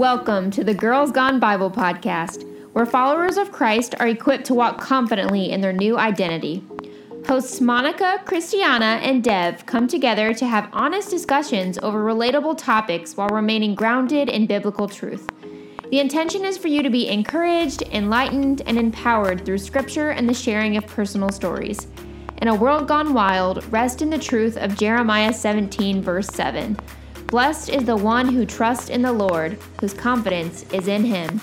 Welcome to the Girls Gone Bible podcast, where followers of Christ are equipped to walk confidently in their new identity. Hosts Monica, Christiana, and Dev come together to have honest discussions over relatable topics while remaining grounded in biblical truth. The intention is for you to be encouraged, enlightened, and empowered through scripture and the sharing of personal stories. In a world gone wild, rest in the truth of Jeremiah 17, verse 7. Blessed is the one who trusts in the Lord, whose confidence is in him.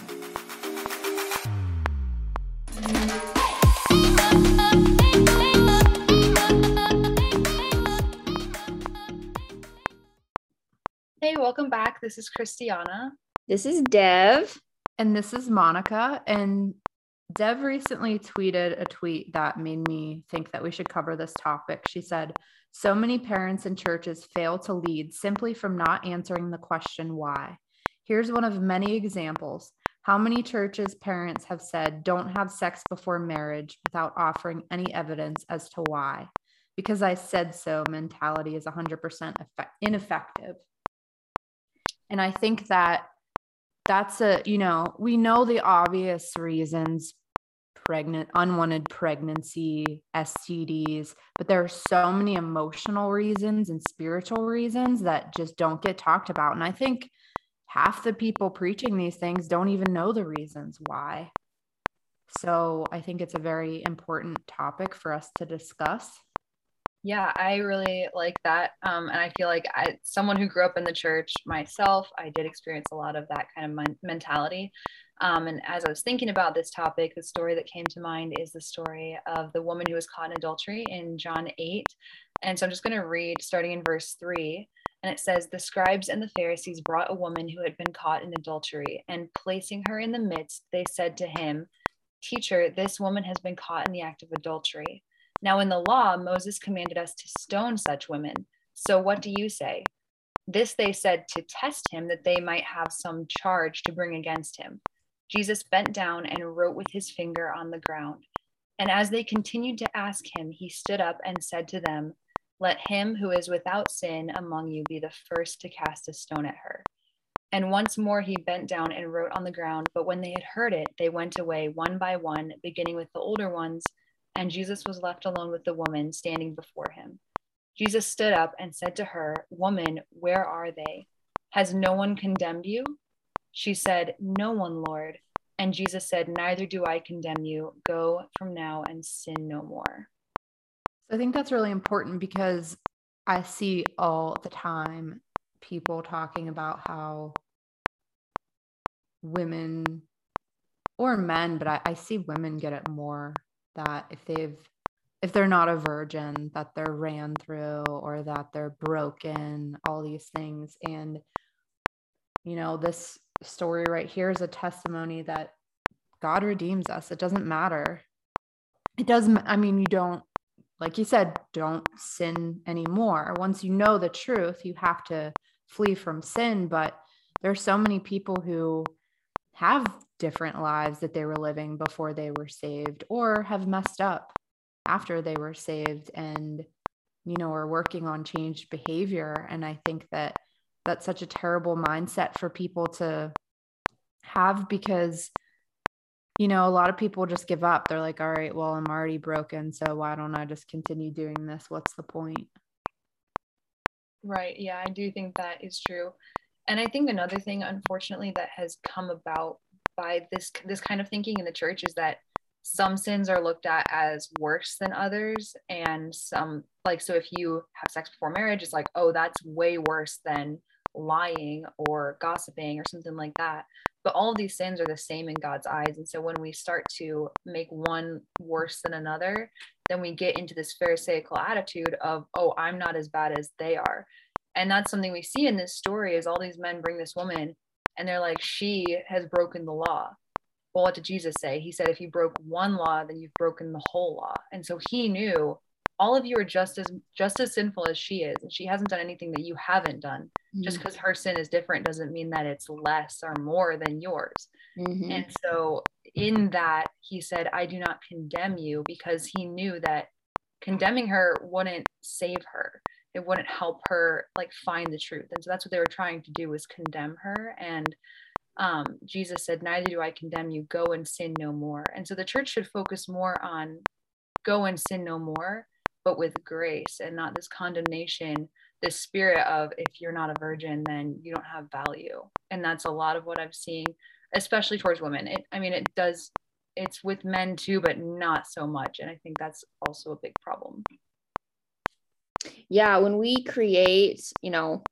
Hey, welcome back. This is Christiana. This is Dev. And this is Monica. And Dev recently tweeted a tweet that made me think that we should cover this topic. She said, So many parents and churches fail to lead simply from not answering the question why. Here's one of many examples. How many churches parents have said don't have sex before marriage without offering any evidence as to why? Because I said so mentality is 100% effect- ineffective. And I think that that's a you know we know the obvious reasons pregnant unwanted pregnancy stds but there are so many emotional reasons and spiritual reasons that just don't get talked about and i think half the people preaching these things don't even know the reasons why so i think it's a very important topic for us to discuss yeah, I really like that. Um, and I feel like I, someone who grew up in the church myself, I did experience a lot of that kind of men- mentality. Um, and as I was thinking about this topic, the story that came to mind is the story of the woman who was caught in adultery in John 8. And so I'm just going to read starting in verse 3. And it says, The scribes and the Pharisees brought a woman who had been caught in adultery, and placing her in the midst, they said to him, Teacher, this woman has been caught in the act of adultery. Now, in the law, Moses commanded us to stone such women. So what do you say? This they said to test him, that they might have some charge to bring against him. Jesus bent down and wrote with his finger on the ground. And as they continued to ask him, he stood up and said to them, Let him who is without sin among you be the first to cast a stone at her. And once more he bent down and wrote on the ground. But when they had heard it, they went away one by one, beginning with the older ones and Jesus was left alone with the woman standing before him. Jesus stood up and said to her, Woman, where are they? Has no one condemned you? She said, No one, Lord. And Jesus said, Neither do I condemn you. Go from now and sin no more. I think that's really important because I see all the time people talking about how women or men, but I, I see women get it more that if they've if they're not a virgin that they're ran through or that they're broken all these things and you know this story right here is a testimony that god redeems us. It doesn't matter. It doesn't i mean you don't like you said don't sin anymore. Once you know the truth you have to flee from sin but there's so many people who have different lives that they were living before they were saved or have messed up after they were saved and you know are working on changed behavior. And i think that that's such a terrible mindset for people to have because you know a lot of people just give up. They're like all right well i'm already broken so why don't i just continue doing this? What's the point? Right. Yeah i do think that is true. And i think another thing unfortunately that has come about by this this kind of thinking in the church is that some sins are looked at as worse than others and some like so if you have sex before marriage it's like oh that's way worse than lying or gossiping or something like that but all these sins are the same in God's eyes and so when we start to make one worse than another then we get into this pharisaical attitude of oh I'm not as bad as they are and that's something we see in this story is all these men bring this woman and they're like, she has broken the law. Well, what did Jesus say? He said, if you broke one law, then you've broken the whole law. And so he knew all of you are just as just as sinful as she is, and she hasn't done anything that you haven't done. Mm-hmm. Just because her sin is different doesn't mean that it's less or more than yours. Mm-hmm. And so in that, he said, I do not condemn you because he knew that condemning her wouldn't save her it wouldn't help her like find the truth and so that's what they were trying to do was condemn her and um, Jesus said, Neither do I condemn you, go and sin no more. And so the church should focus more on go and sin no more, but with grace and not this condemnation, this spirit of if you're not a virgin, then you don't have value. And that's a lot of what I'm seeing, especially towards women. It, I mean, it does, it's with men too, but not so much. And I think that's also a big problem. Yeah, when we create, you know,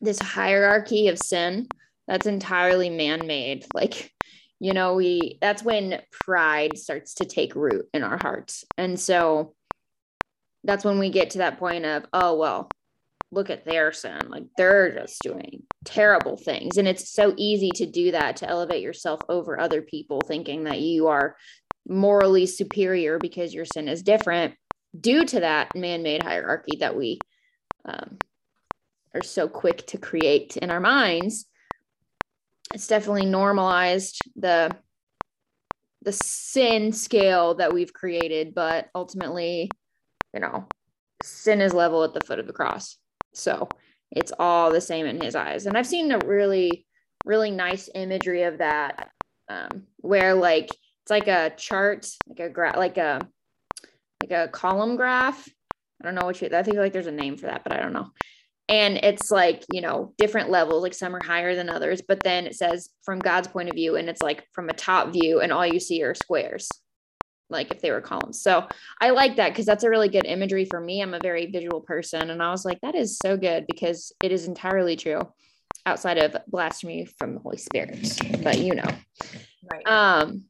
this hierarchy of sin, that's entirely man-made like you know we that's when pride starts to take root in our hearts and so that's when we get to that point of oh well look at their sin like they're just doing terrible things. And it's so easy to do that to elevate yourself over other people thinking that you are morally superior because your sin is different due to that man-made hierarchy that we um, are so quick to create in our minds. It's definitely normalized the the sin scale that we've created but ultimately you know sin is level at the foot of the cross so it's all the same in his eyes. And i've seen a really really nice imagery of that um, where like it's like a chart like a graph, like a like a column graph. I don't know what you i think like there's a name for that but i don't know. And it's like you know different levels like some are higher than others but then it says from god's point of view and it's like from a top view and all you see are squares like if they were columns. So i like that because that's a really good imagery for me. I'm a very visual person and i was like that is so good because it is entirely true outside of blasphemy from the holy spirit but you know. Right. Um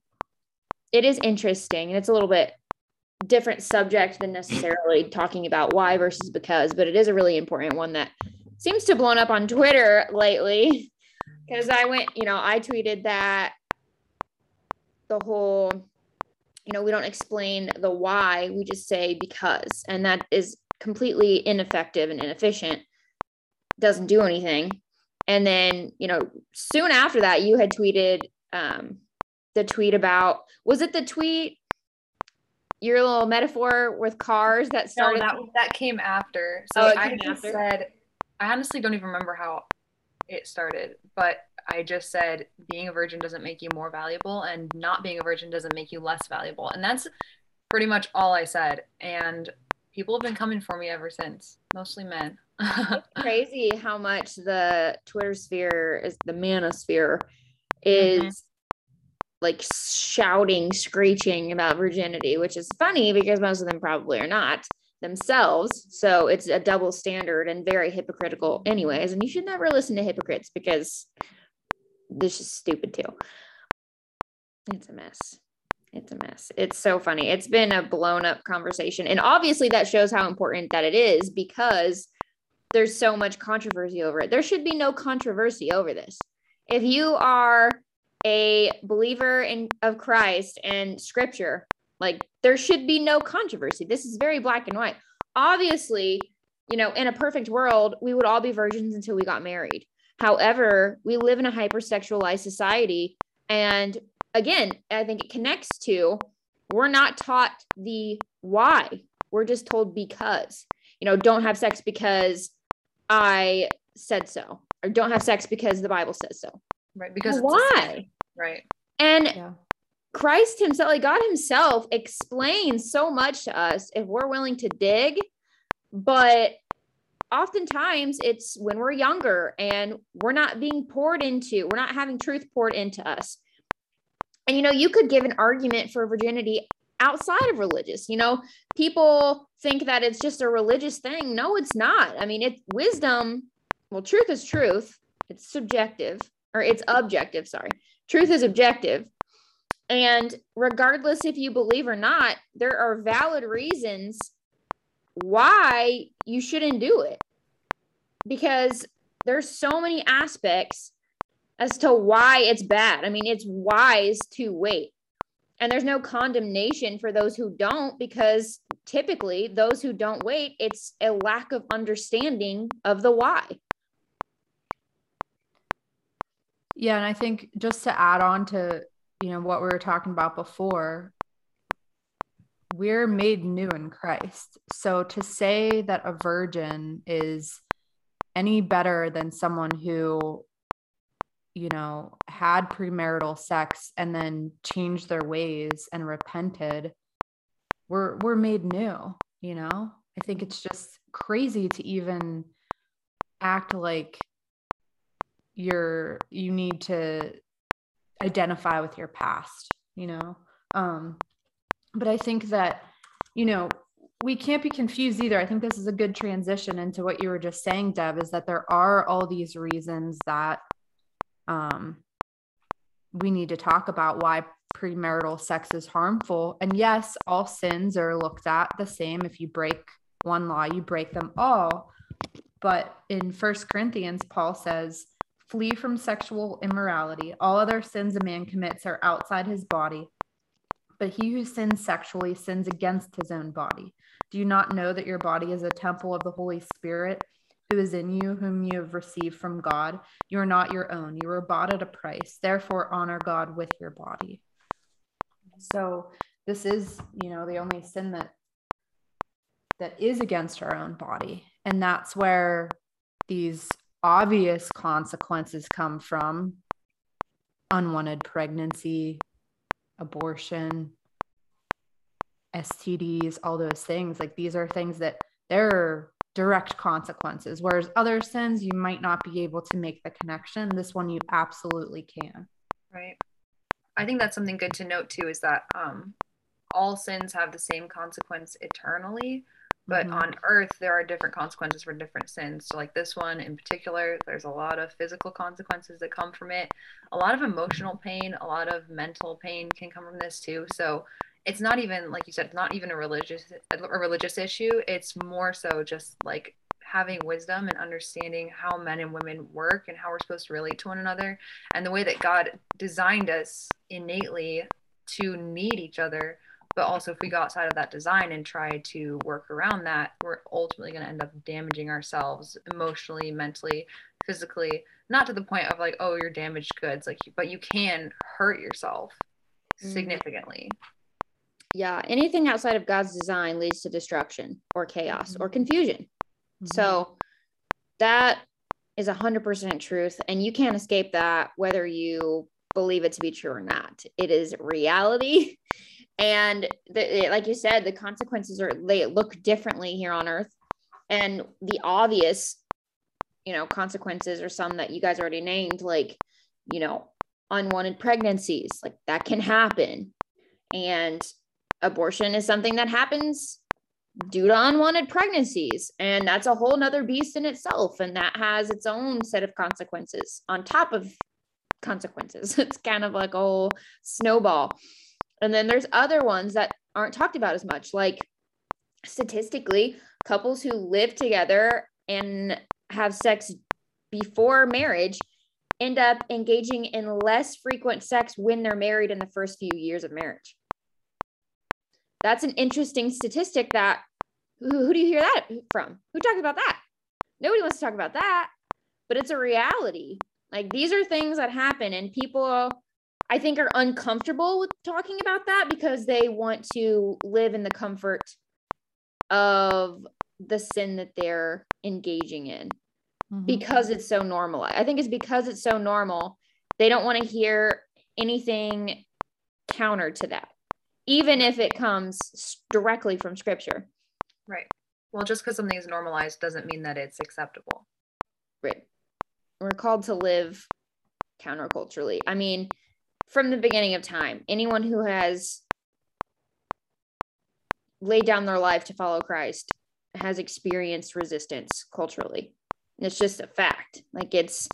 it is interesting and it's a little bit different subject than necessarily talking about why versus because, but it is a really important one that seems to have blown up on Twitter lately. Because I went, you know, I tweeted that the whole, you know, we don't explain the why, we just say because, and that is completely ineffective and inefficient, doesn't do anything. And then, you know, soon after that, you had tweeted um, the tweet about, was it the tweet your little metaphor with cars that started. No, that that came after. So oh, I just after? said, I honestly don't even remember how it started, but I just said being a virgin doesn't make you more valuable, and not being a virgin doesn't make you less valuable, and that's pretty much all I said. And people have been coming for me ever since, mostly men. crazy how much the Twitter sphere is the manosphere is. Mm-hmm like shouting, screeching about virginity, which is funny because most of them probably are not themselves. So it's a double standard and very hypocritical, anyways. And you should never listen to hypocrites because this is stupid too. It's a mess. It's a mess. It's so funny. It's been a blown up conversation. And obviously, that shows how important that it is because there's so much controversy over it. There should be no controversy over this. If you are a believer in of Christ and scripture, like there should be no controversy. This is very black and white. Obviously, you know, in a perfect world, we would all be virgins until we got married. However, we live in a hypersexualized society. And again, I think it connects to we're not taught the why. We're just told because, you know, don't have sex because I said so, or don't have sex because the Bible says so. Right. Because why? Right. And yeah. Christ himself, like God himself, explains so much to us if we're willing to dig. But oftentimes it's when we're younger and we're not being poured into, we're not having truth poured into us. And you know, you could give an argument for virginity outside of religious. You know, people think that it's just a religious thing. No, it's not. I mean, it's wisdom. Well, truth is truth. It's subjective or it's objective, sorry truth is objective. And regardless if you believe or not, there are valid reasons why you shouldn't do it. Because there's so many aspects as to why it's bad. I mean, it's wise to wait. And there's no condemnation for those who don't, because typically those who don't wait, it's a lack of understanding of the why. Yeah, and I think just to add on to, you know, what we were talking about before, we're made new in Christ. So to say that a virgin is any better than someone who you know, had premarital sex and then changed their ways and repented were were made new, you know? I think it's just crazy to even act like you're you need to identify with your past, you know? Um but I think that you know, we can't be confused either. I think this is a good transition into what you were just saying, Dev, is that there are all these reasons that um, we need to talk about why premarital sex is harmful. And yes, all sins are looked at the same. If you break one law, you break them all. But in First Corinthians, Paul says, flee from sexual immorality. All other sins a man commits are outside his body, but he who sins sexually sins against his own body. Do you not know that your body is a temple of the Holy Spirit who is in you, whom you have received from God? You are not your own. You were bought at a price. Therefore, honor God with your body. So, this is, you know, the only sin that that is against our own body. And that's where these obvious consequences come from unwanted pregnancy, abortion, STDs, all those things. Like these are things that there are direct consequences. Whereas other sins, you might not be able to make the connection. This one, you absolutely can. Right. I think that's something good to note too is that um, all sins have the same consequence eternally, but mm-hmm. on earth, there are different consequences for different sins. So, like this one in particular, there's a lot of physical consequences that come from it, a lot of emotional pain, a lot of mental pain can come from this too. So, it's not even like you said it's not even a religious a religious issue it's more so just like having wisdom and understanding how men and women work and how we're supposed to relate to one another and the way that god designed us innately to need each other but also if we go outside of that design and try to work around that we're ultimately going to end up damaging ourselves emotionally mentally physically not to the point of like oh you're damaged goods like but you can hurt yourself mm-hmm. significantly yeah, anything outside of God's design leads to destruction or chaos or mm-hmm. confusion. Mm-hmm. So that is a hundred percent truth, and you can't escape that whether you believe it to be true or not. It is reality, and the, like you said, the consequences are they look differently here on Earth, and the obvious, you know, consequences are some that you guys already named, like you know, unwanted pregnancies, like that can happen, and abortion is something that happens due to unwanted pregnancies. And that's a whole nother beast in itself. And that has its own set of consequences on top of consequences. It's kind of like a whole snowball and then there's other ones that aren't talked about as much like statistically couples who live together and have sex before marriage end up engaging in less frequent sex when they're married in the first few years of marriage that's an interesting statistic that who, who do you hear that from? Who talks about that? Nobody wants to talk about that, but it's a reality. Like these are things that happen, and people, I think, are uncomfortable with talking about that because they want to live in the comfort of the sin that they're engaging in mm-hmm. because it's so normal. I think it's because it's so normal. They don't want to hear anything counter to that even if it comes directly from scripture. Right. Well, just because something is normalized doesn't mean that it's acceptable. Right. We're called to live counterculturally. I mean, from the beginning of time, anyone who has laid down their life to follow Christ has experienced resistance culturally. It's just a fact. Like it's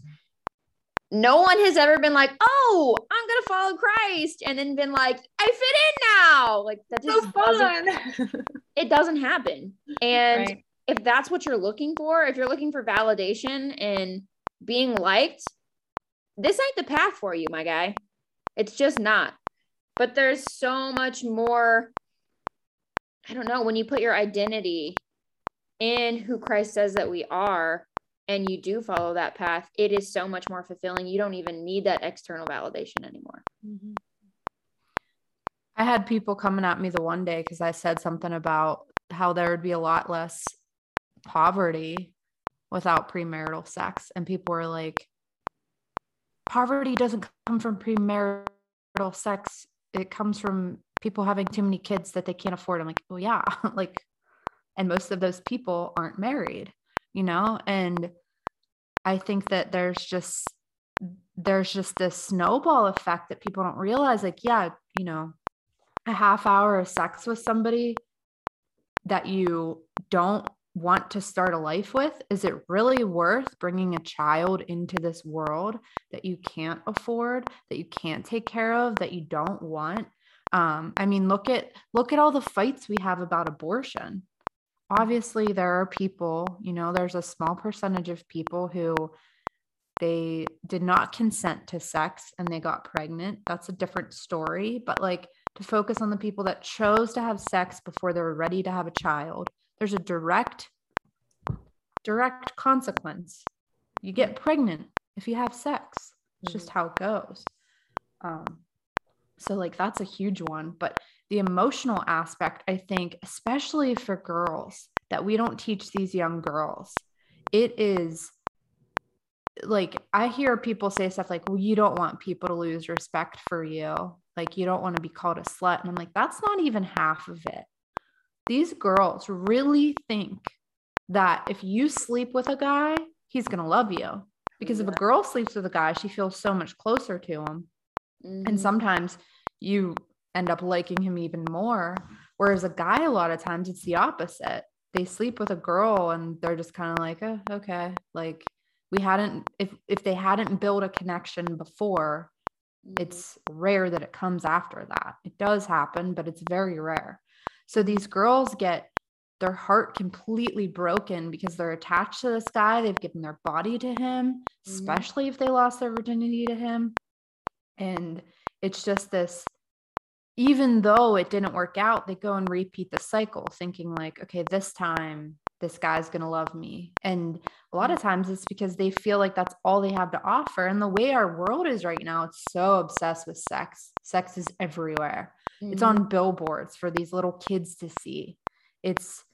no one has ever been like, "Oh, I'm gonna follow Christ," and then been like, "I fit in now." Like that just so fun. it doesn't happen. And right. if that's what you're looking for, if you're looking for validation and being liked, this ain't the path for you, my guy. It's just not. But there's so much more. I don't know when you put your identity in who Christ says that we are and you do follow that path, it is so much more fulfilling. You don't even need that external validation anymore. Mm-hmm. I had people coming at me the one day because I said something about how there would be a lot less poverty without premarital sex. And people were like, poverty doesn't come from premarital sex. It comes from people having too many kids that they can't afford. I'm like, well, yeah, like, and most of those people aren't married, you know? And I think that there's just, there's just this snowball effect that people don't realize. Like, yeah, you know, a half hour of sex with somebody that you don't want to start a life with? Is it really worth bringing a child into this world that you can't afford, that you can't take care of, that you don't want? Um, I mean, look at look at all the fights we have about abortion. Obviously, there are people, you know, there's a small percentage of people who they did not consent to sex and they got pregnant. That's a different story. But like to focus on the people that chose to have sex before they were ready to have a child there's a direct direct consequence. You get pregnant if you have sex. It's just how it goes. Um so like that's a huge one. But the emotional aspect i think especially for girls that we don't teach these young girls it is like i hear people say stuff like well you don't want people to lose respect for you. Like you don't want to be called a slut. And i'm like that's not even half of it these girls really think that if you sleep with a guy, he's going to love you. Because if a girl sleeps with a guy, she feels so much closer to him. Mm-hmm. And sometimes you end up liking him even more. Whereas a guy, a lot of times, it's the opposite. They sleep with a girl and they're just kind of like, oh, okay. Like we hadn't, if, if they hadn't built a connection before, mm-hmm. it's rare that it comes after that. It does happen, but it's very rare. So these girls get their heart completely broken because they're attached to this guy. They've given their body to him, mm-hmm. especially if they lost their virginity to him. And it's just this, even though it didn't work out, they go and repeat the cycle, thinking, like, okay, this time this guy's going to love me. And a lot of times it's because they feel like that's all they have to offer. And the way our world is right now, it's so obsessed with sex. Sex is everywhere. Mm-hmm. It's on billboards for these little kids to see. It's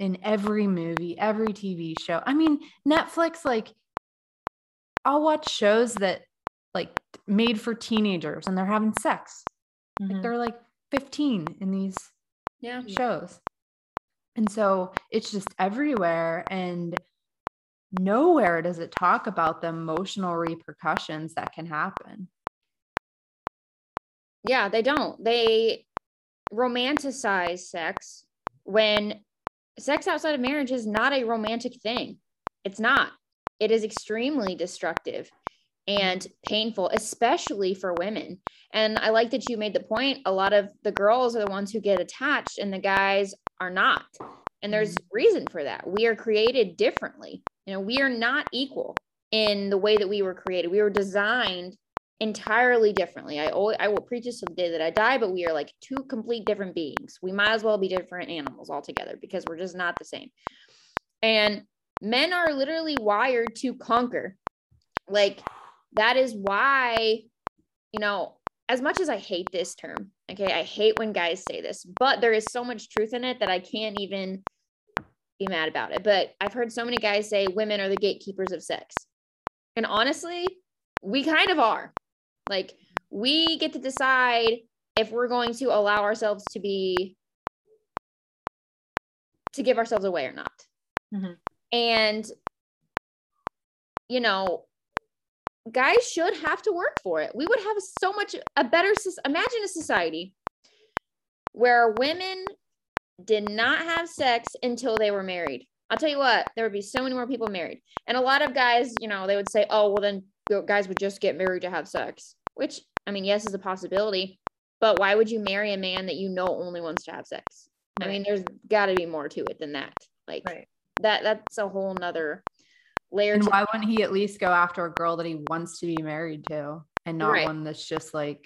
in every movie, every TV show. I mean, Netflix, like, I'll watch shows that like made for teenagers and they're having sex. Mm-hmm. Like they're like 15 in these yeah. shows. And so it's just everywhere. And nowhere does it talk about the emotional repercussions that can happen. Yeah, they don't. They romanticize sex when sex outside of marriage is not a romantic thing. It's not. It is extremely destructive and painful, especially for women. And I like that you made the point. A lot of the girls are the ones who get attached, and the guys are not. And there's mm-hmm. reason for that. We are created differently. You know, we are not equal in the way that we were created. We were designed entirely differently. I always, I will preach this to the day that I die, but we are like two complete different beings. We might as well be different animals altogether because we're just not the same. And men are literally wired to conquer. Like that is why, you know, as much as I hate this term, okay, I hate when guys say this, but there is so much truth in it that I can't even be mad about it. But I've heard so many guys say women are the gatekeepers of sex. And honestly, we kind of are. Like we get to decide if we're going to allow ourselves to be to give ourselves away or not. Mm-hmm. And you know, guys should have to work for it. We would have so much a better imagine a society where women did not have sex until they were married. I'll tell you what, there would be so many more people married. And a lot of guys, you know, they would say, "Oh, well then guys would just get married to have sex." Which I mean, yes, is a possibility, but why would you marry a man that you know only wants to have sex? Right. I mean, there's got to be more to it than that. Like right. that that's a whole nother layer. And why wouldn't he at least go after a girl that he wants to be married to and not right. one that's just like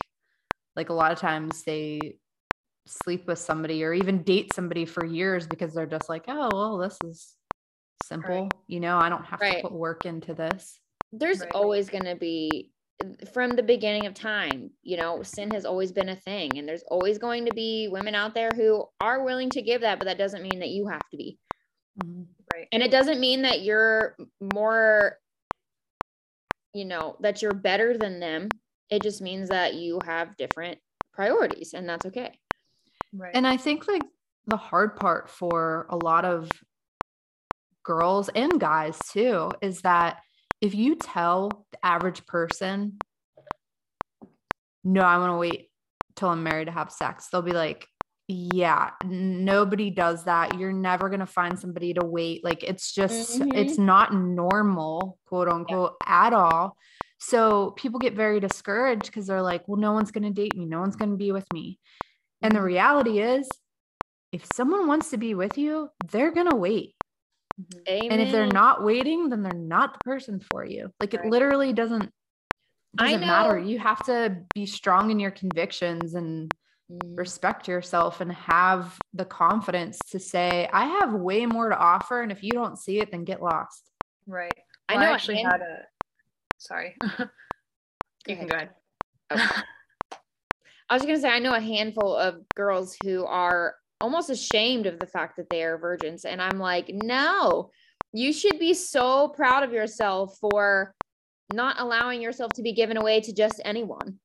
like a lot of times they sleep with somebody or even date somebody for years because they're just like, oh well, this is simple. You know, I don't have to put work into this. There's right. always gonna be from the beginning of time, you know, sin has always been a thing, and there's always going to be women out there who are willing to give that, but that doesn't mean that you have to be. Mm-hmm. Right. And it doesn't mean that you're more you know, that you're better than them. It just means that you have different priorities and that's okay. Right. And I think like the hard part for a lot of girls and guys too is that if you tell the average person, no, I want to wait till I'm married to have sex, they'll be like, yeah, nobody does that. You're never going to find somebody to wait. Like it's just, Mhm. it's not normal, quote unquote, at all. So people get very discouraged because they're like, well, no one's going to date me. No one's going to be with me. And the reality is, if someone wants to be with you, they're going to wait. Amen. And if they're not waiting, then they're not the person for you. Like it literally doesn't doesn't matter. You have to be strong in your convictions and Mm. respect yourself and have the confidence to say, I have way more to offer. And if you don't see it, then get lost. right. I know I a actually hand- had a sorry. You can go ahead. Oh. I was gonna say I know a handful of girls who are almost ashamed of the fact that they are virgins, and I'm like, no, you should be so proud of yourself for not allowing yourself to be given away to just anyone.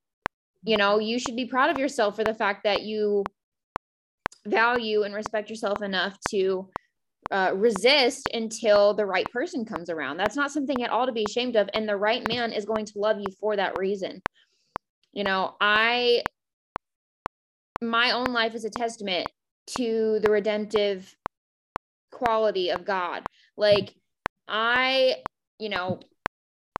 You know, you should be proud of yourself for the fact that you value and respect yourself enough to uh, resist until the right person comes around. That's not something at all to be ashamed of. And the right man is going to love you for that reason. You know, I, my own life is a testament to the redemptive quality of God. Like, I, you know,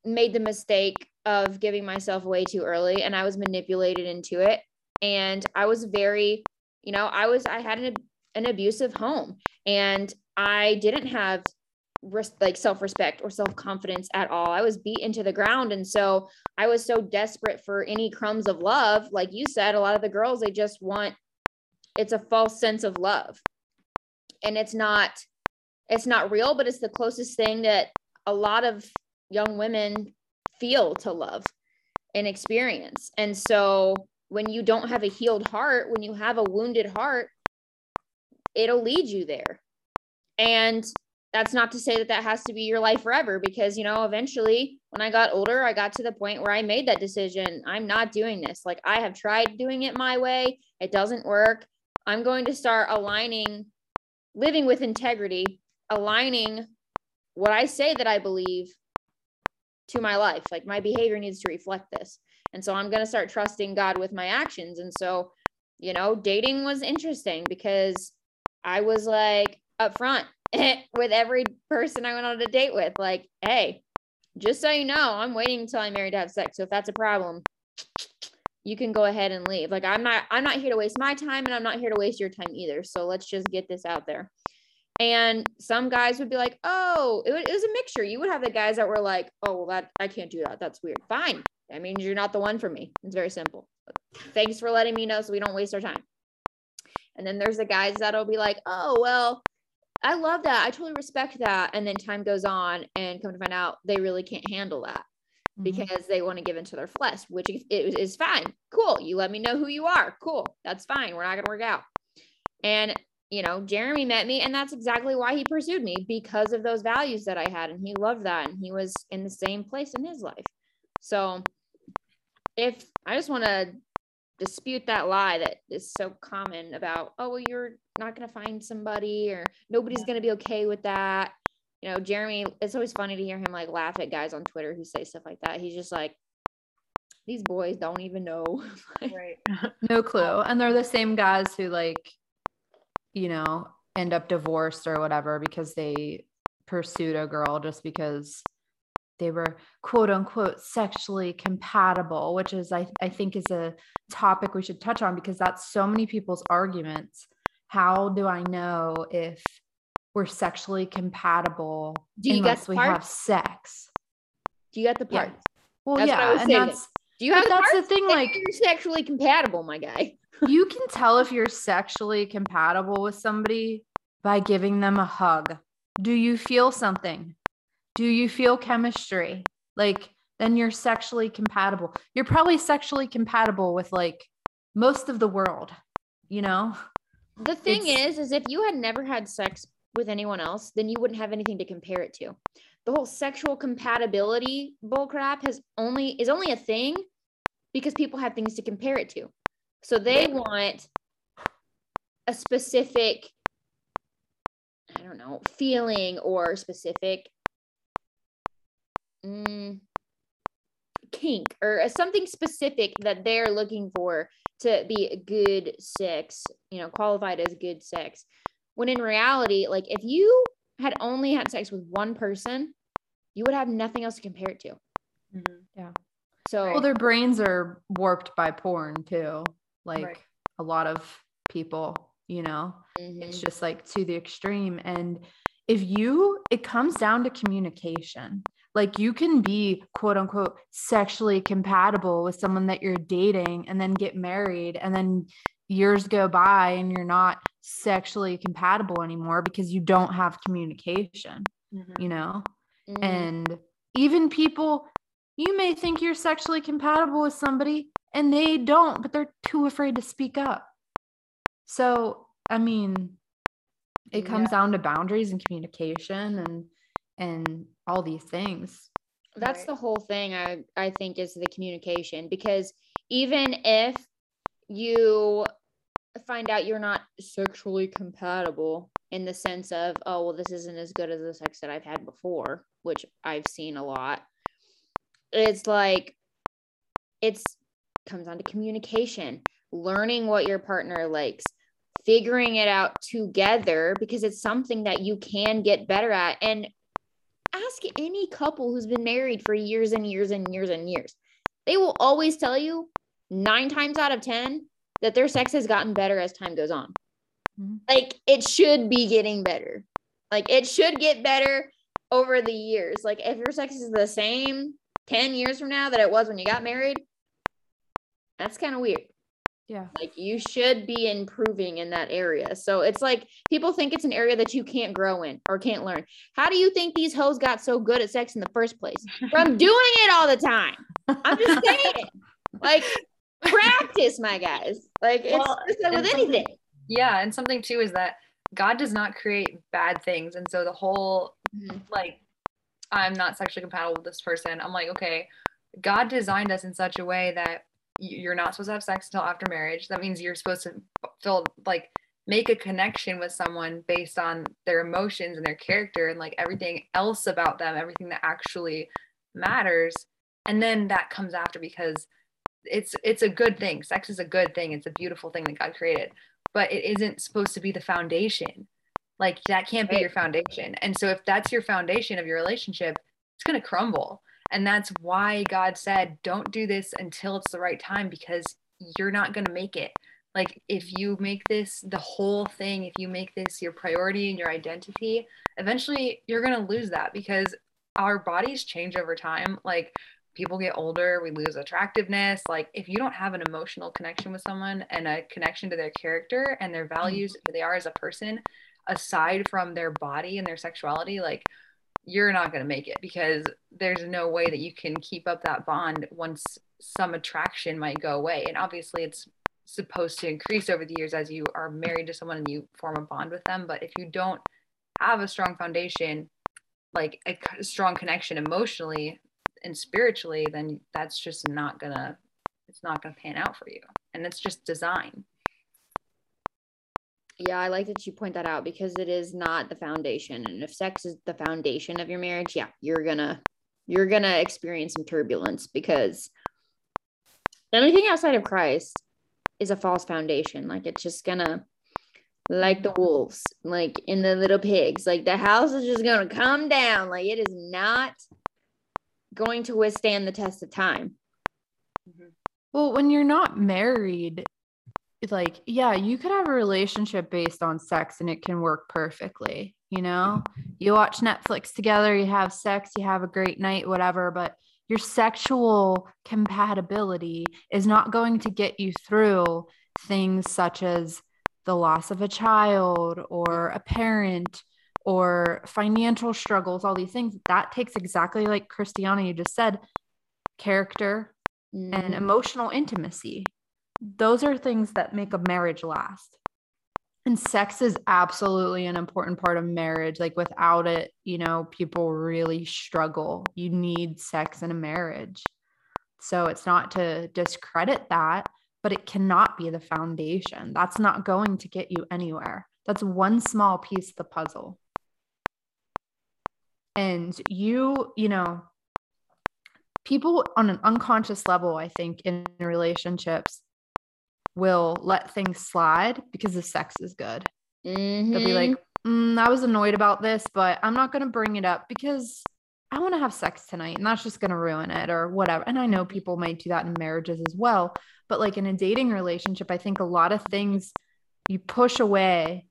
made the mistake of giving myself away too early and I was manipulated into it. And I was very, you know, I was, I had an, an abusive home and I didn't have res- like self-respect or self-confidence at all. I was beat into the ground. And so I was so desperate for any crumbs of love. Like you said, a lot of the girls, they just want, it's a false sense of love. And it's not, it's not real, but it's the closest thing that a lot of young women feel to love and experience. And so when you don't have a healed heart, when you have a wounded heart, it'll lead you there. And that's not to say that that has to be your life forever because, you know, eventually when I got older, I got to the point where I made that decision. I'm not doing this. Like I have tried doing it my way, it doesn't work. I'm going to start aligning, living with integrity, aligning what I say that I believe to my life. Like my behavior needs to reflect this. And so I'm going to start trusting God with my actions. And so, you know, dating was interesting because I was like upfront with every person I went on a date with, like, hey, just so you know, I'm waiting until I'm married to have sex. So if that's a problem, you can go ahead and leave. Like I'm not I'm not here to waste my time and I'm not here to waste your time either. So let's just get this out there. And some guys would be like, oh, it, it was a mixture. You would have the guys that were like, oh, well, that I can't do that. That's weird. Fine. That means you're not the one for me. It's very simple. Thanks for letting me know so we don't waste our time. And then there's the guys that'll be like, oh, well, I love that. I totally respect that. And then time goes on and come to find out they really can't handle that. Mm-hmm. because they want to give into their flesh, which is, is fine. Cool. You let me know who you are. Cool. That's fine. We're not going to work out. And, you know, Jeremy met me, and that's exactly why he pursued me because of those values that I had. And he loved that. And he was in the same place in his life. So if I just want to dispute that lie that is so common about, oh, well, you're not going to find somebody or nobody's going to be okay with that you know, Jeremy, it's always funny to hear him like laugh at guys on Twitter who say stuff like that. He's just like, these boys don't even know. Like, Right. No clue. Oh. And they're the same guys who like, you know, end up divorced or whatever because they pursued a girl just because they were quote unquote sexually compatible, which is I, I think is a topic we should touch on because that's so many people's arguments. How do I know if we're sexually compatible Do you unless we have sex? Do you get the Yeah. part? Well, That's yeah, and saying. that's Do you have the that's the thing, like- you're sexually compatible, my guy. you can tell if you're sexually compatible with somebody by giving them a hug. Do you feel something? Do you feel chemistry? Like, then you're sexually compatible. You're probably sexually compatible with like most of the world, you know? The thing It's- is, is if you had never had sex with anyone else, then you wouldn't have anything to compare it to. the whole sexual compatibility bullcrap has only is only a thing because people have things to compare it to. So they want a specific, I don't know, feeling or specific mm, kink or something specific that they're looking for to be a good sex, you know, qualified as good sex. When in reality, like if you had only had sex with one person, you would have nothing else to compare it to. Mm-hmm. Yeah. So, well, their brains are warped by porn too. Like right. a lot of people, you know, mm-hmm. it's just like to the extreme. And if you, it comes down to communication. Like you can be quote unquote sexually compatible with someone that you're dating and then get married and then years go by and you're not sexually compatible anymore because you don't have communication, mm-hmm. you know? Mm-hmm. And even people, you may think you're sexually compatible with somebody and they don't, but they're too afraid to speak up. So, I mean, it comes yeah. down to boundaries and communication and and all these things that's right. the whole thing i i think is the communication because even if you find out you're not sexually compatible in the sense of oh well this isn't as good as the sex that i've had before which i've seen a lot it's like it's comes down to communication learning what your partner likes figuring it out together because it's something that you can get better at and ask any couple who's been married for years and years and years and years. They will always tell you nine times out of 10 that their sex has gotten better as time goes on. Mm-hmm. Like it should be getting better. Like it should get better over the years. Like if your sex is the same 10 years from now that it was when you got married, that's kind of weird. Yeah. Like you should be improving in that area. So it's like people think it's an area that you can't grow in or can't learn. How do you think these hoes got so good at sex in the first place? From doing it all the time. I'm just saying. It. Like practice, my guys. Like it's well, just like with anything. Yeah, and something too is that God does not create bad things. And so the whole mm-hmm. like I'm not sexually compatible with this person. I'm like, okay, God designed us in such a way that you're not supposed to have sex until after marriage. That means you're supposed to feel like make a connection with someone based on their emotions and their character and like everything else about them, everything that actually matters. And then that comes after because it's it's a good thing. Sex is a good thing. It's a beautiful thing that God created. But it isn't supposed to be the foundation. Like that can't be your foundation. And so if that's your foundation of your relationship, it's going to crumble and that's why God said, don't do this until it's the right time because you're not going to make it. Like, if you make this the whole thing, if you make this your priority and your identity, eventually you're going to lose that because our bodies change over time. Like, people get older, we lose attractiveness. Like, if you don't have an emotional connection with someone and a connection to their character and their values, mm-hmm. who they are as a person, aside from their body and their sexuality, like, you're not going to make it because there's no way that you can keep up that bond once some attraction might go away. And obviously, it's supposed to increase over the years as you are married to someone and you form a bond with them. But if you don't have a strong foundation, like a strong connection emotionally and spiritually, then that's just not gonna, it's not gonna pan out for you. And it's just design. Yeah, I like that you point that out because it is not the foundation. And if sex is the foundation of your marriage, yeah, you're gonna you're gonna experience some turbulence because anything outside of Christ is a false foundation. Like it's just gonna like the wolves, like in the little pigs, like the house is just gonna come down. Like it is not going to withstand the test of time. Mm-hmm. Well, when you're not married, like yeah you could have a relationship based on sex and it can work perfectly you know you watch netflix together you have sex you have a great night whatever but your sexual compatibility is not going to get you through things such as the loss of a child or a parent or financial struggles all these things that takes exactly like christiana you just said character mm. and emotional intimacy. Those are things that make a marriage last. and sex is absolutely an important part of marriage. Like without it you know people really struggle. You need sex in a marriage. So it's not to discredit that but it cannot be the foundation. That's not going to get you anywhere. That's one small piece of the puzzle and you you know people on an unconscious level i think in relationships will let things slide because the sex is good. Mm-hmm. They'll be like, mm, I was annoyed about this, but I'm not going to bring it up because I want to have sex tonight and that's just going to ruin it or whatever. And I know people might do that in marriages as well. But like in a dating relationship, I think a lot of things you push away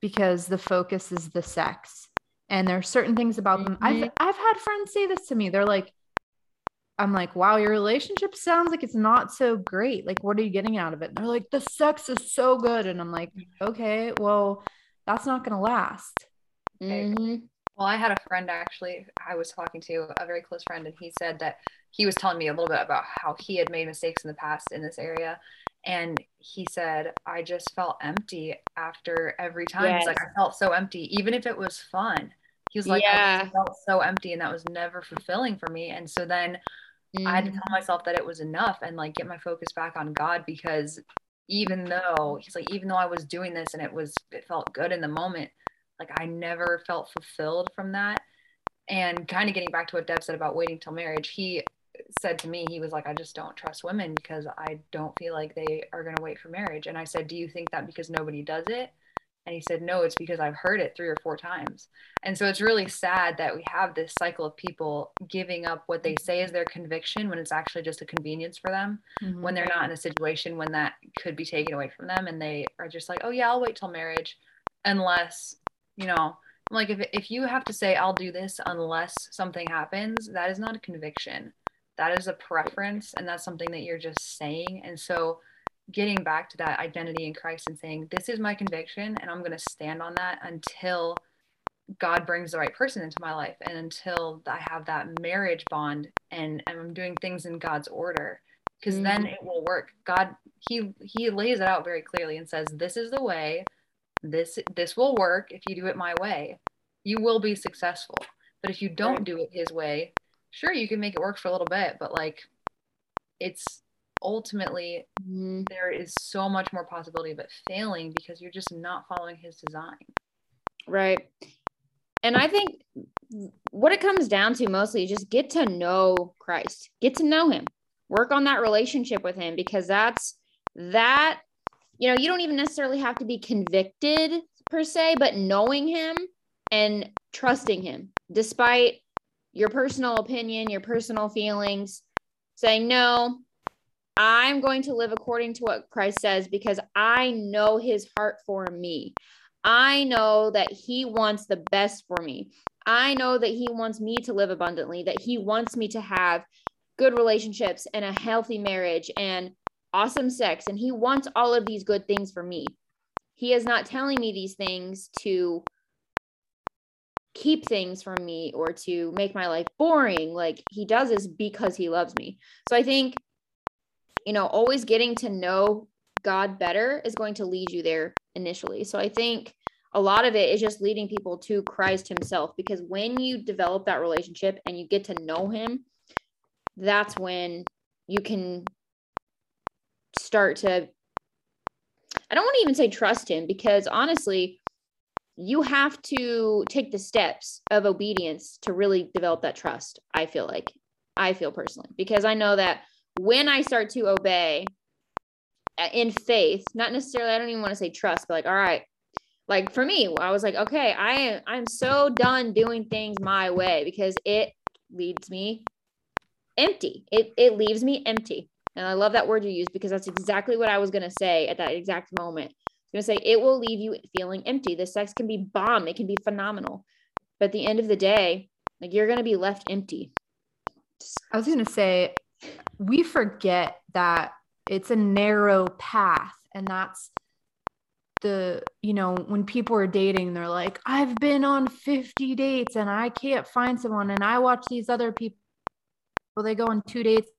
because the focus is the sex. And there are certain things about them. Mm-hmm. I've I've had friends say this to me. They're like, I'm like, wow, your relationship sounds like it's not so great. Like, what are you getting out of it? And they're like, the sex is so good. And I'm like, okay, well, that's not going to last. Mm-hmm. Well, I had a friend actually, I was talking to a very close friend, and he said that he was telling me a little bit about how he had made mistakes in the past in this area. And he said, I just felt empty after every time. Yes. Like, I felt so empty, even if it was fun. He was like, yeah. I felt so empty, and that was never fulfilling for me. And so then mm I had to tell mm. myself that it was enough and like get my focus back on God because even though he's like, even though I was doing this and it was, it felt good in the moment, like I never felt fulfilled from that. And kind of getting back to what Dev said about waiting till marriage, he said to me, he was like, I just don't trust women because I don't feel like they are going to wait for marriage. And I said, Do you think that because nobody does it? And he said, No, it's because I've heard it three or four times. And so it's really sad that we have this cycle of people giving up what they say is their conviction when it's actually just a convenience for them, mm-hmm. when they're not in a situation when that could be taken away from them. And they are just like, Oh, yeah, I'll wait till marriage. Unless, you know, like if, if you have to say, I'll do this unless something happens, that is not a conviction. That is a preference. And that's something that you're just saying. And so, getting back to that identity in Christ and saying, This is my conviction, and I'm going to stand on that until God brings the right person into my life and until I have that marriage bond and, and I'm doing things in God's order. Because mm-hmm. then it will work. God, He He lays it out very clearly and says, This is the way, this this will work if you do it my way. You will be successful. But if you don't do it his way, sure you can make it work for a little bit, but like it's ultimately mm-hmm. there is so much more possibility of it failing because you're just not following his design. Right. And i think what it comes down to mostly is just get to know christ. Get to know him. Work on that relationship with him because that's that you know you don't even necessarily have to be convicted per se but knowing him and trusting him despite your personal opinion your personal feelings saying no I'm going to live according to what Christ says because I know his heart for me. I know that he wants the best for me. I know that he wants me to live abundantly, that he wants me to have good relationships and a healthy marriage and awesome sex. And he wants all of these good things for me. He is not telling me these things to keep things from me or to make my life boring. Like he does this because he loves me. So I think you know, always getting to know God better is going to lead you there initially. So I think a lot of it is just leading people to Christ Himself because when you develop that relationship and you get to know Him, that's when you can start to. I don't want to even say trust Him because honestly, you have to take the steps of obedience to really develop that trust. I feel like, I feel personally, because I know that when I start to obey uh, in faith, not necessarily, I don't even want to say trust, but like, all right, like for me, I was like, okay, I am I'm so done doing things my way because it leads me empty. It it leaves me empty. And I love that word you used because that's exactly what I was gonna say at that exact moment. Was gonna say it will leave you feeling empty. The sex can be bomb, it can be phenomenal. But at the end of the day, like you're gonna be left empty. I was gonna say we forget that it's a narrow path and that's the you know when people are dating they're like i've been on 50 dates and i can't find someone and i watch these other people well they go on two dates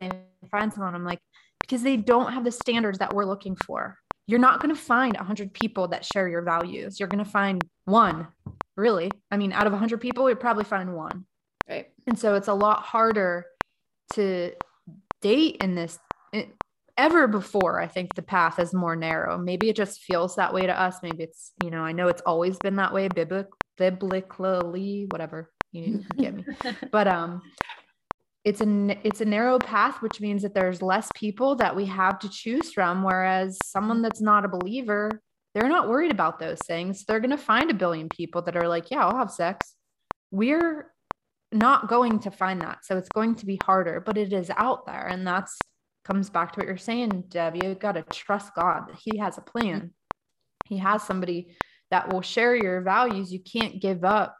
and find someone i'm like because they don't have the standards that we're looking for you're not going to find 100 people that share your values. You're going to find one, really. I mean, out of 100 people, you'd probably find one. Right. And so it's a lot harder to date in this it, ever before. I think the path is more narrow. Maybe it just feels that way to us. Maybe it's, you know, I know it's always been that way biblic, biblically, whatever. You get me. but um it's a it's a narrow path which means that there's less people that we have to choose from whereas someone that's not a believer they're not worried about those things. They're going to find a billion people that are like yeah i'll have sex. We're not going to find that so it's going to be harder but it is out there and that's comes back to what you're saying dev you got to trust god that he has a plan. He has somebody that will share your values. You can't give up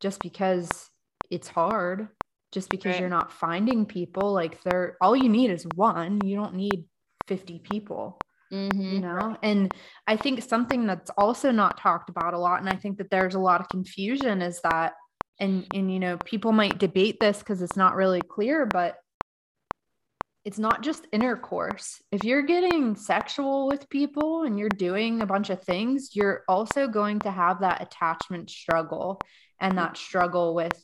just because it's hard just because Right. you're not finding people like they're all you need is one. You don't need 50 people Mm-hmm. you know? And i think something that's also not talked about a lot and i think that there's a lot of confusion is that and and you know people might debate this because it's not really clear but it's not just intercourse. If you're getting sexual with people and you're doing a bunch of things you're also going to have that attachment struggle and that struggle with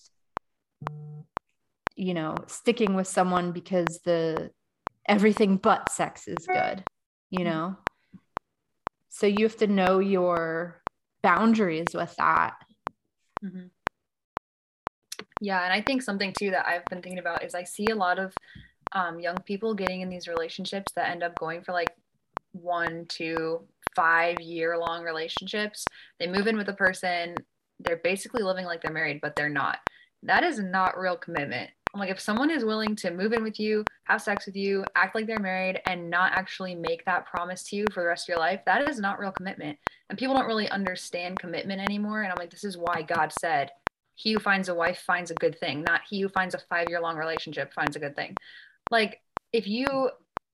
you know sticking with someone because the everything but sex is good you know so you have to know your boundaries with that Mhm. Yeah, and I think something too that I've been thinking about is I see a lot of um, young people getting in these relationships that end up going for like one, two, five year long relationships. They move in with a person, they're basically living like they're married, but they're not. That is not real commitment. I'm like, if someone is willing to move in with you, have sex with you, act like they're married, and not actually make that promise to you for the rest of your life, that is not real commitment. And people don't really understand commitment anymore. And I'm like, this is why God said, he who finds a wife finds a good thing, not he who finds a five year long relationship finds a good thing. Like, if you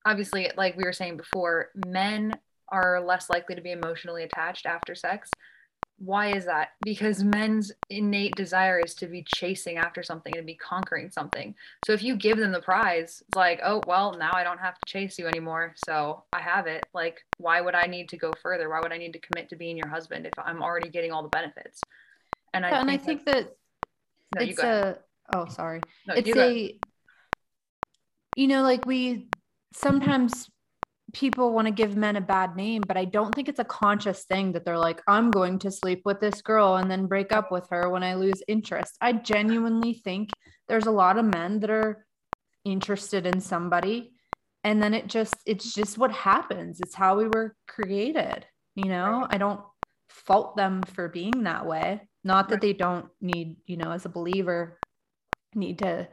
obviously, like we were saying before, men are less likely to be emotionally attached after sex. Why is that? Because men's innate desire is to be chasing after something and to be conquering something. So if you give them the prize, it's like, oh, well, now I don't have to chase you anymore. So I have it. Like, why would I need to go further? Why would I need to commit to being your husband if I'm already getting all the benefits? And I, and i think, think that that, no, it's a oh sorry No, it's a you know like we sometimes people want to give men a bad name but i don't think it's a conscious thing that they're like i'm going to sleep with this girl and then break up with her when i lose interest i genuinely think there's a lot of men that are interested in somebody and then it just it's just what happens it's how we were created you know Right. i don't fault them for being that way not that Right. they don't need you know as a believer need to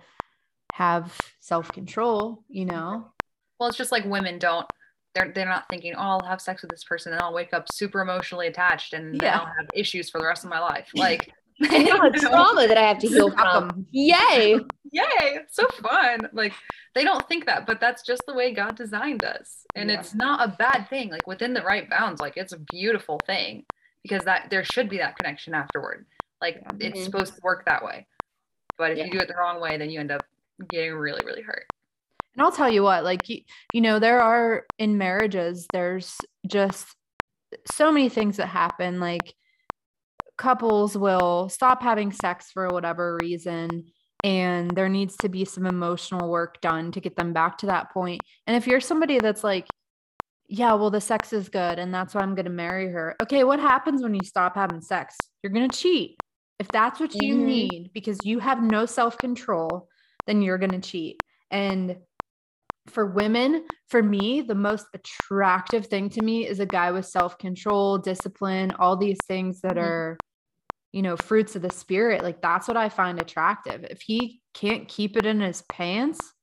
have self-control you know Well, it's just like women don't. They're they're not thinking, oh, I'll have sex with this person and I'll wake up super emotionally attached and then Yeah. I'll have issues for the rest of my life. Like, it's trauma that I have to heal from. Yay. yay, it's so fun. Like, they don't think that, but that's just the way God designed us, and Yeah. it's not a bad thing. Like within the right bounds, like it's a beautiful thing because that there should be that connection afterward. Like Yeah. it's mm-hmm. supposed to work that way, but if Yeah. you do it the wrong way, then you end up getting really really hurt. And I'll tell you what, like, you, you know, there are in marriages, there's just so many things that happen. Like, couples will stop having sex for whatever reason, and there needs to be some emotional work done to get them back to that point. And if you're somebody that's like, yeah, well, the sex is good, and that's why I'm going to marry her. Okay, what happens when you stop having sex? You're going to cheat. If that's what you Mhm. need because you have no self control, then you're going to cheat. And for women, for me, the most attractive thing to me is a guy with self control, discipline, all these things that Mhm. are, you know, fruits of the spirit. Like that's what I find attractive. If he can't keep it in his pants,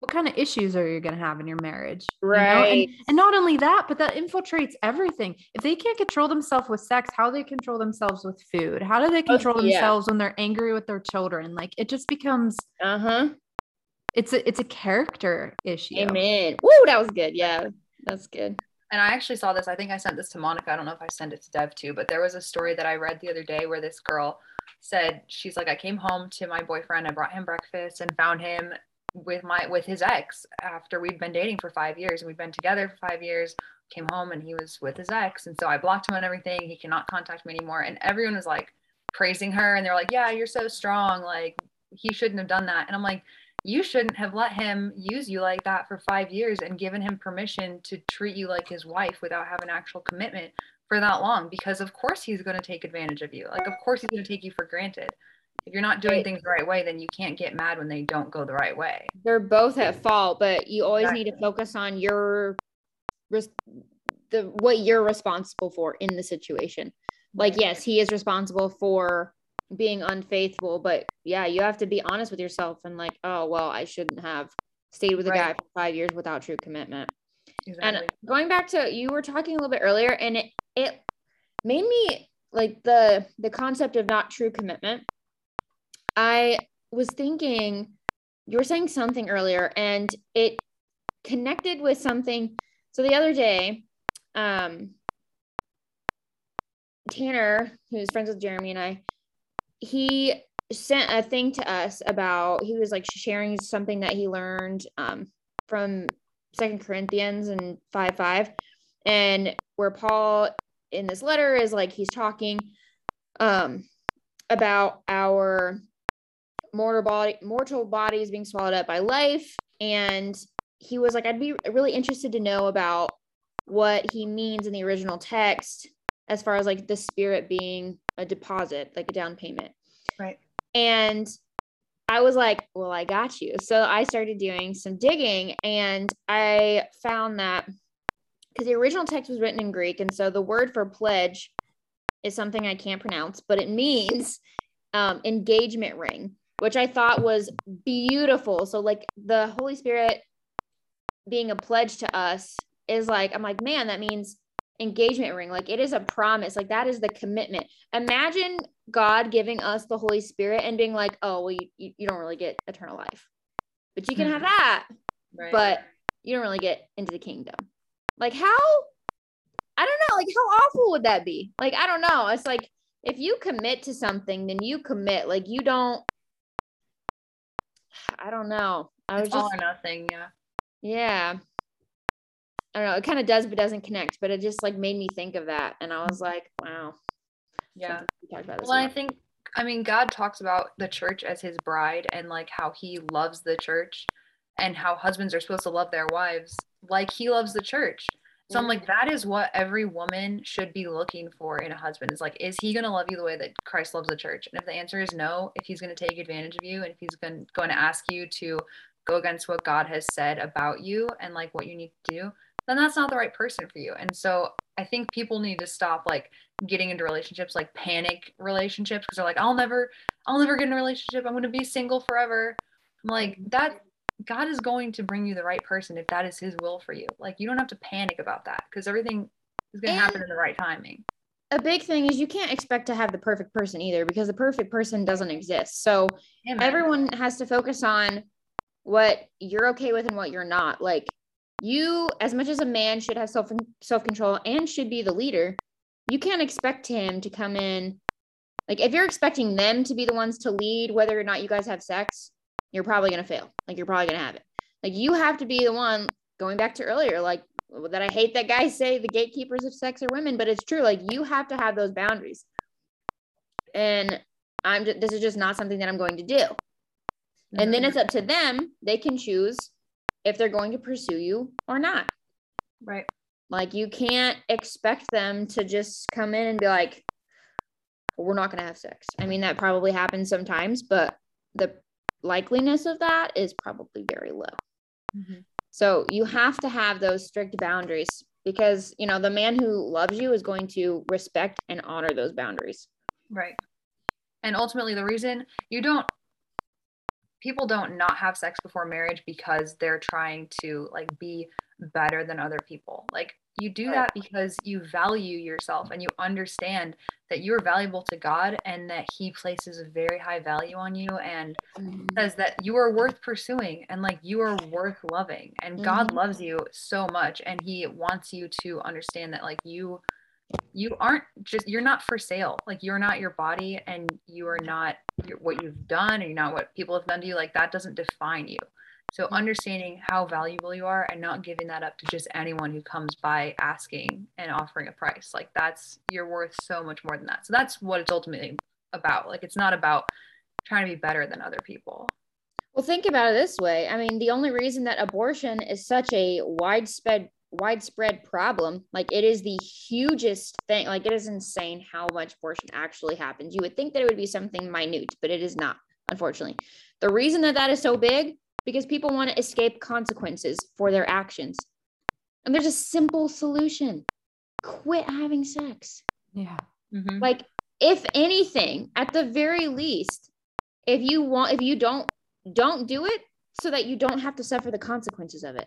what kind of issues are you going to have in your marriage? you know? And- Right. And, not only that, but that infiltrates everything. If they can't control themselves with sex, how do they control themselves with food? How do they control Oh, yeah. themselves when they're angry with their children? Like it just becomes Uh huh. It's a it's a character issue. Amen. Woo, that was good. Yeah, that's good. And I actually saw this. I think I sent this to Monica. I don't know if I sent it to Dev too, but there was a story that I read the other day where this girl said she's like, I came home to my boyfriend, I brought him breakfast and found him with my with his ex after we'd been dating for five years and we've been together for five years, came home and he was with his ex. And so I blocked him on everything. He cannot contact me anymore. And everyone was like praising her and they're like, yeah, you're so strong. Like he shouldn't have done that. And I'm like, you shouldn't have let him use you like that for five years and given him permission to treat you like his wife without having actual commitment for that long because of course he's going to take advantage of you. Like of course he's going to take you for granted. If you're not doing things the right way then you can't get mad when they don't go the right way. They're both at fault, but you always Exactly. need to focus on your the what you're responsible for in the situation. Like yes, he is responsible for being unfaithful, but yeah, you have to be honest with yourself and like, oh well, I shouldn't have stayed with a guy for 5 years without true commitment. exactly And going back to you were talking a little bit earlier and it it made me like the the concept of not true commitment. I was thinking you were saying something earlier and it connected with something so the other day um Tanner who's friends with Jeremy and I he sent a thing to us about he was like sharing something that he learned um from second corinthians and 5 5 and where paul in this letter is like he's talking um about our mortal body mortal bodies being swallowed up by life and he was like i'd be really interested to know about what he means in the original text as far as like the spirit being a deposit like a down payment right and I was like, well, I got you. So I started doing some digging and I found that because the original text was written in Greek. And so the word for pledge is something I can't pronounce, but it means um, engagement ring, which I thought was beautiful. So, like, the Holy Spirit being a pledge to us is like, I'm like, man, that means engagement ring. Like, it is a promise. Like, that is the commitment. Imagine God giving us the Holy Spirit and being like, oh, well, you, you, don't really get eternal life, but you can have Mhm. that, right but you don't really get into the kingdom. Like, how? I don't know. Like, how awful would that be? Like, I don't know. It's like, if you commit to something, then you commit. Like, you don't, I don't know. I was it's all or nothing yeah yeah. I don't know. It kind of does, but doesn't connect. But it just like made me think of that. And I was like, wow. yeah something we talked about this well i think i mean god talks about the church as his bride and like how he loves the church and how husbands are supposed to love their wives like he loves the church so i'm like mm-hmm. that is what every woman should be looking for in a husband is like is he going to love you the way that christ loves the church and if the answer is no if he's going to take advantage of you and if he's going, going to ask you to go against what god has said about you and like what you need to do then that's not the right person for you and so i think people need to stop like getting into relationships like panic relationships because they're like i'll never i'll never get in a relationship i'm going to be single forever i'm like that god is going to bring you the right person if that is his will for you like you don't have to panic about that because everything is going to happen in the right timing a big thing is you can't expect to have the perfect person either because the perfect person doesn't exist. So Amen. everyone has to focus on what you're okay with and what you're not. Like you, as much as a man should have self self control and should be the leader, you can't expect him to come in. Like if you're expecting them to be the ones to lead, whether or not you guys have sex, you're probably gonna fail. Like you're probably gonna have it. Like you have to be the one. Going back to earlier, like that I hate that guys say the gatekeepers of sex are women, but it's true. Like you have to have those boundaries. And I'm just, this is just not something that I'm going to do. And then Mhm. it's up to them. They can choose if they're going to pursue you or not. right Like you can't expect them to just come in and be like, we're not going to have sex. I mean, that probably happens sometimes, but the likeliness of that is probably very low. Mhm. So you have to have those strict boundaries because, you know, the man who loves you is going to respect and honor those boundaries. Right. And ultimately, the reason you don't, people don't not have sex before marriage because they're trying to like be better than other people. Like you do that because you value yourself and you understand that you are valuable to God and that He places a very high value on you and says that you are worth pursuing and like you are worth loving. And God Mhm. loves you so much and He wants you to understand that like you you aren't just you're not for sale like you're not your body and you are not what you've done and you're not what people have done to you like that doesn't define you So mm-hmm. understanding how valuable you are and not giving that up to just anyone who comes by asking and offering a price. Like that's you're worth so much more than that. So that's what it's ultimately about. Like it's not about trying to be better than other people. Well, think about it this way. I mean, the only reason that abortion is such a widespread widespread problem, like it is the hugest thing. Like it is insane how much abortion actually happens. You would think that it would be something minute, but it is not, unfortunately. The reason that that is so big because people want to escape consequences for their actions. And there's a simple solution. Quit having sex. Yeah. Mm-hmm. Like if anything, at the very least, if you want if you don't don't do it so that you don't have to suffer the consequences of it.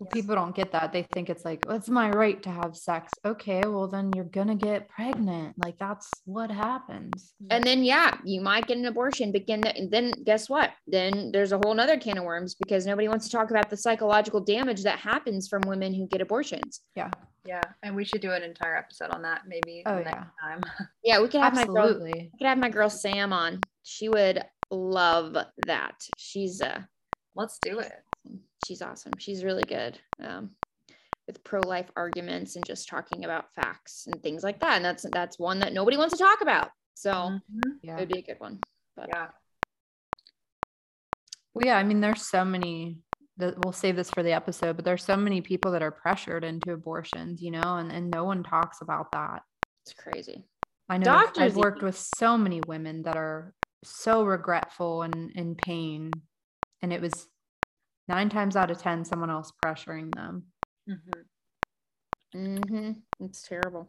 Well, people don't get that. They think it's like, well, it's my right to have sex. Okay, well, then you're going to get pregnant. Like, that's what happens. And then, yeah, you might get an abortion, but then, then guess what? Then there's a whole other can of worms because nobody wants to talk about the psychological damage that happens from women who get abortions. Yeah. Yeah. And we should do an entire episode on that maybe Oh, next yeah. time. Yeah, we could have my girl, Absolutely. we could have my girl Sam on. She would love that. She's uh Let's do it. She's awesome. She's really good um, with pro life arguments and just talking about facts and things like that. And that's that's one that nobody wants to talk about. So Mhm. it would be a good one. But Yeah. Well, yeah. I mean, there's so many that we'll save this for the episode, but there's so many people that are pressured into abortions, you know, and, and no one talks about that. it's crazy. I know Doctors I've worked with so many women that are so regretful and in pain. And it was nine times out of 10, someone else pressuring them. Mhm. Mm-hmm. It's terrible.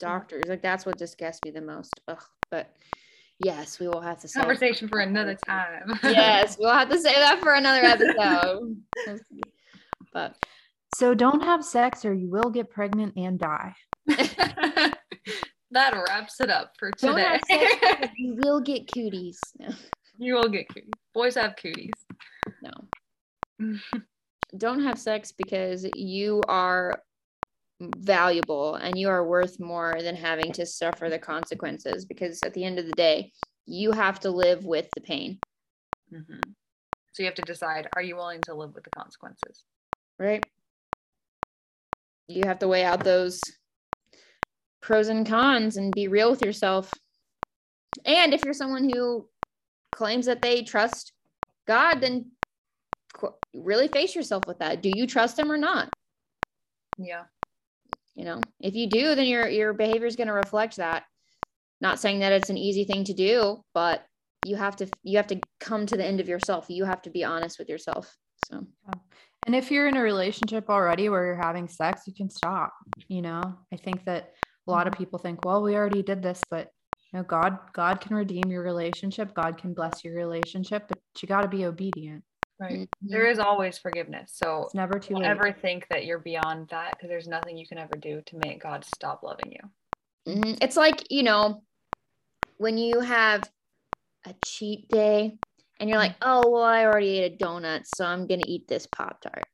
Doctors, like that's what disgusts me the most. Ugh. But yes, we will have to say Conversation for another time. yes, we'll have to say that for another episode. but So don't have sex or you will get pregnant and die. that wraps it up for don't today. have sex, you will get cooties. You will get cooties. Boys have cooties. don't have sex because you are valuable and you are worth more than having to suffer the consequences because at the end of the day you have to live with the pain Mhm. So you have to decide: Are you willing to live with the consequences? right you have to weigh out those pros and cons and be real with yourself and if you're someone who claims that they trust god then really face yourself with that do you trust him or not Yeah. you know if you do then your your behavior is going to reflect that not saying that it's an easy thing to do but you have to you have to come to the end of yourself you have to be honest with yourself so And if you're in a relationship already where you're having sex, you can stop. You know, I think that a lot of mm-hmm. people think, well, we already did this, but you know, God, God can redeem your relationship. God can bless your relationship, but you got to be obedient. Right. Mhm. There is always forgiveness. So It's never too late. ever think that you're beyond that because there's nothing you can ever do to make God stop loving you. Mhm. It's like, you know, when you have a cheat day and you're like, oh, well, I already ate a donut, so I'm going to eat this Pop Tart.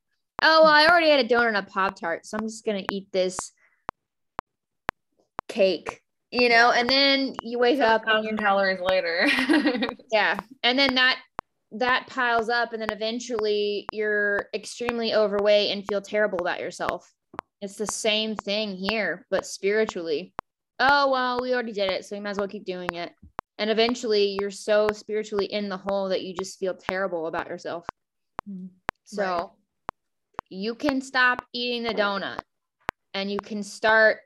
Oh, well, I already had a donut and a Pop Tart, so I'm just going to eat this cake, you know, and then you wake up you're thousand calories later. yeah and then that that piles up and then eventually you're extremely overweight and feel terrible about yourself it's the same thing here but spiritually oh well we already did it so we might as well keep doing it and eventually you're so spiritually in the hole that you just feel terrible about yourself Mhm. so Right. you can stop eating the donut and you can start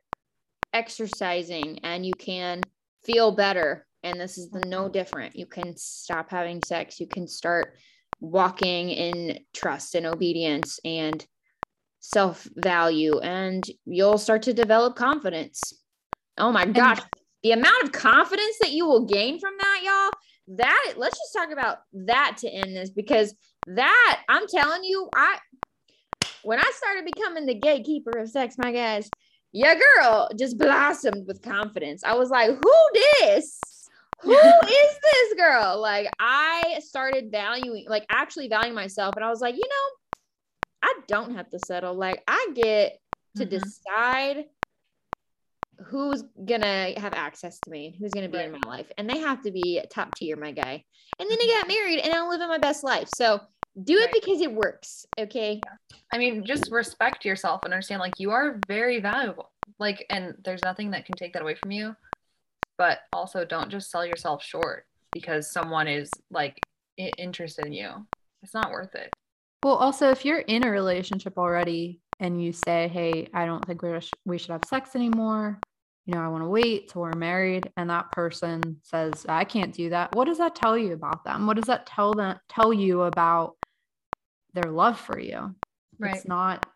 exercising and you can feel better. And this is the no different. You can stop having sex. You can start walking in trust and obedience and self value, and you'll start to develop confidence. Oh my gosh, the amount of confidence that you will gain from that, y'all. That let's just talk about that to end this because that I'm telling you, I when I started becoming the gatekeeper of sex, my guys, your girl just blossomed with confidence. I was like, who this? Who is this girl? Like I started valuing, like actually valuing myself, and I was like, you know, I don't have to settle. Like I get to Mhm. decide who's gonna have access to me and who's gonna be in my life and they have to be top tier my guy and then i got married and i'm living my best life so Do it Right. because it works. Okay. I mean, just respect yourself and understand like you are very valuable. Like, and there's nothing that can take that away from you. But also, don't just sell yourself short because someone is like interested in you. It's not worth it. Well, also, if you're in a relationship already and you say, "Hey, I don't think we sh- we should have sex anymore," you know, I want to wait till we're married, and that person says, "I can't do that," what does that tell you about them? What does that tell them tell you about their love for you? Right. It's not.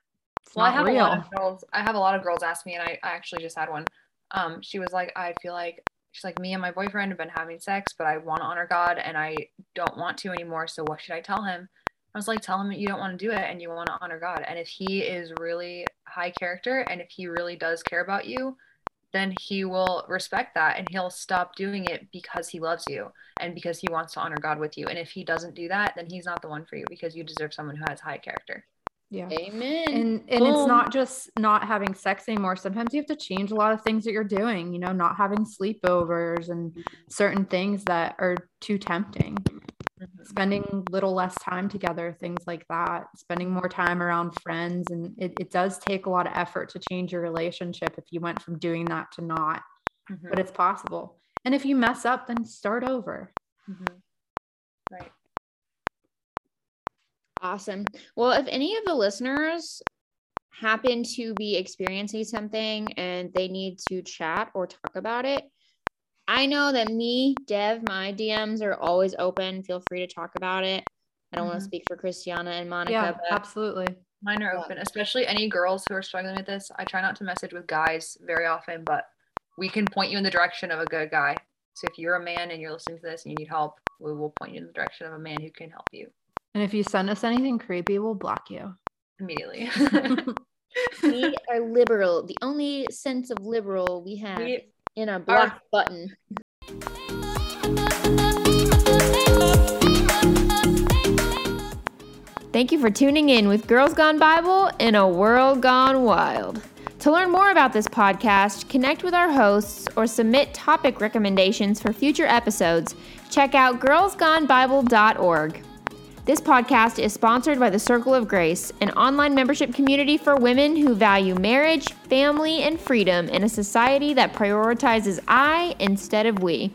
It's well, I have real. a lot of girls. I have a lot of girls ask me, and I, I actually just had one. Um, she was like, I feel like she's like me and my boyfriend have been having sex, but I want to honor God, and I don't want to anymore. So what should I tell him? I was like, tell him you don't want to do it and you want to honor God. And if he is really high character and if he really does care about you, then he will respect that and he'll stop doing it because he loves you and because he wants to honor God with you. And if he doesn't do that, then he's not the one for you because you deserve someone who has high character. Yeah. Amen. and and Boom. it's not just not having sex anymore sometimes you have to change a lot of things that you're doing you know not having sleepovers and certain things that are too tempting spending little less time together things like that spending more time around friends and it, it does take a lot of effort to change your relationship if you went from doing that to not Mhm. but it's possible and if you mess up then start over Mhm. Right. Awesome. Well, if any of the listeners happen to be experiencing something and they need to chat or talk about it, I know that me, Dev, my DMs are always open. Feel free to talk about it. I don't want to mm-hmm. speak for Christiana and Monica, yeah but absolutely Mine are Yeah. open, especially any girls who are struggling with this. I try not to message with guys very often, but we can point you in the direction of a good guy. So if you're a man and you're listening to this and you need help, we will point you in the direction of a man who can help you and if you send us anything creepy we'll block you immediately. we are liberal. The only sense of liberal we have We in a block button. Thank you for tuning in with Girls Gone Bible in a World Gone Wild. To learn more about this podcast, connect with our hosts, or submit topic recommendations for future episodes, check out girlsgonebible.org. This podcast is sponsored by the Circle of Grace, an online membership community for women who value marriage, family, and freedom in a society that prioritizes I instead of we.